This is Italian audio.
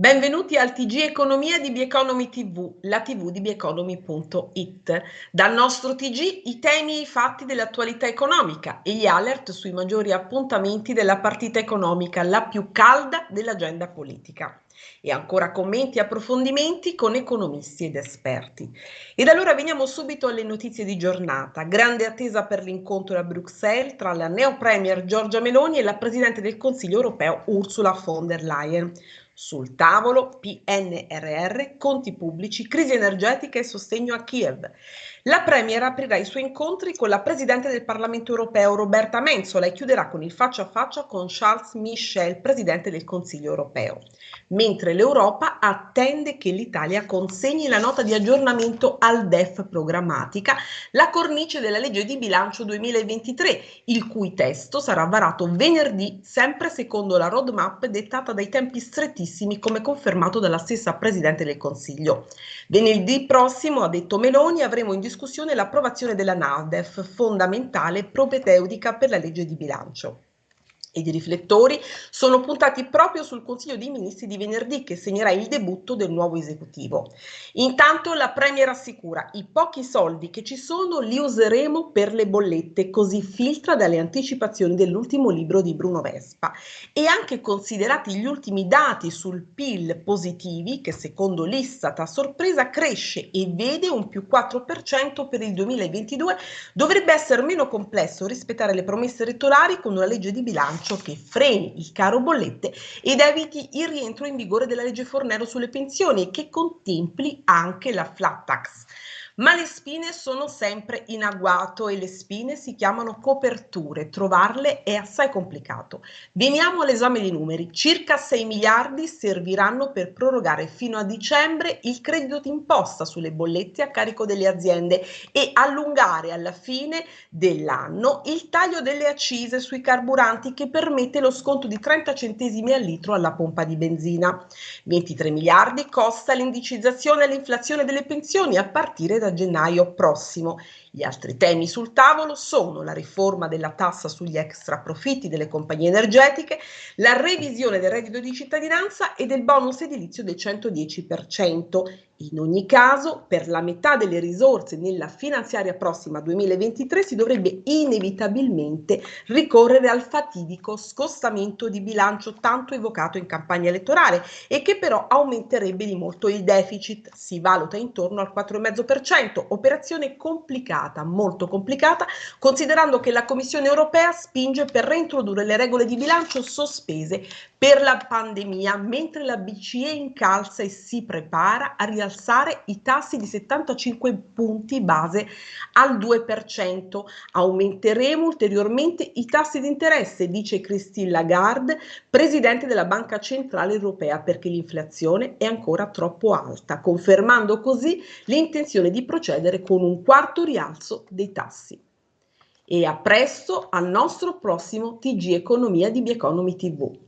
Benvenuti al TG Economia di Bieconomy TV, la TV di bieconomy.it. Dal nostro TG i temi e i fatti dell'attualità economica e gli alert sui maggiori appuntamenti della partita economica, la più calda dell'agenda politica. E ancora commenti e approfondimenti con economisti ed esperti. Ed allora veniamo subito alle notizie di giornata. Grande attesa per l'incontro a Bruxelles tra la neo premier Giorgia Meloni e la Presidente del Consiglio europeo Ursula von der Leyen. Sul tavolo PNRR, conti pubblici, crisi energetica e sostegno a Kiev. La Premier aprirà i suoi incontri con la Presidente del Parlamento europeo Roberta Menzola e chiuderà con il faccia a faccia con Charles Michel, Presidente del Consiglio europeo. Mentre l'Europa attende che l'Italia consegni la nota di aggiornamento al DEF programmatica, la cornice della legge di bilancio 2023, il cui testo sarà varato venerdì, sempre secondo la roadmap dettata dai tempi strettissimi come confermato dalla stessa Presidente del Consiglio. Venerdì prossimo, ha detto Meloni, avremo in discussione l'approvazione della NADEF, fondamentale propedeutica per la legge di bilancio ed i riflettori sono puntati proprio sul Consiglio dei Ministri di venerdì che segnerà il debutto del nuovo esecutivo. Intanto la Premier assicura i pochi soldi che ci sono li useremo per le bollette, così filtra dalle anticipazioni dell'ultimo libro di Bruno Vespa. E anche considerati gli ultimi dati sul PIL positivi, che secondo l'Istat a sorpresa cresce e vede un più 4% per il 2022, dovrebbe essere meno complesso rispettare le promesse elettorali con una legge di bilancio bilancio che freni il caro bollette ed eviti il rientro in vigore della legge Fornero sulle pensioni e che contempli anche la flat tax ma le spine sono sempre in agguato e le spine si chiamano coperture, trovarle è assai complicato. Veniamo all'esame dei numeri, circa 6 miliardi serviranno per prorogare fino a dicembre il credito d'imposta sulle bollette a carico delle aziende e allungare alla fine dell'anno il taglio delle accise sui carburanti che permette lo sconto di 30 centesimi al litro alla pompa di benzina. 23 miliardi costa l'indicizzazione all'inflazione delle pensioni a partire da da gennaio prossimo. Gli altri temi sul tavolo sono la riforma della tassa sugli extra profitti delle compagnie energetiche, la revisione del reddito di cittadinanza e del bonus edilizio del 110%. In ogni caso, per la metà delle risorse nella finanziaria prossima 2023 si dovrebbe inevitabilmente ricorrere al fatidico scostamento di bilancio tanto evocato in campagna elettorale e che però aumenterebbe di molto il deficit, si valuta intorno al 4,5%, operazione complicata, molto complicata, considerando che la Commissione europea spinge per reintrodurre le regole di bilancio sospese per la pandemia, mentre la BCE incalza e si prepara a rialzare rialzare i tassi di 75 punti base al 2%. Aumenteremo ulteriormente i tassi di interesse, dice Christine Lagarde, presidente della Banca Centrale Europea, perché l'inflazione è ancora troppo alta, confermando così l'intenzione di procedere con un quarto rialzo dei tassi. E a presto al nostro prossimo TG Economia di Bieconomy TV.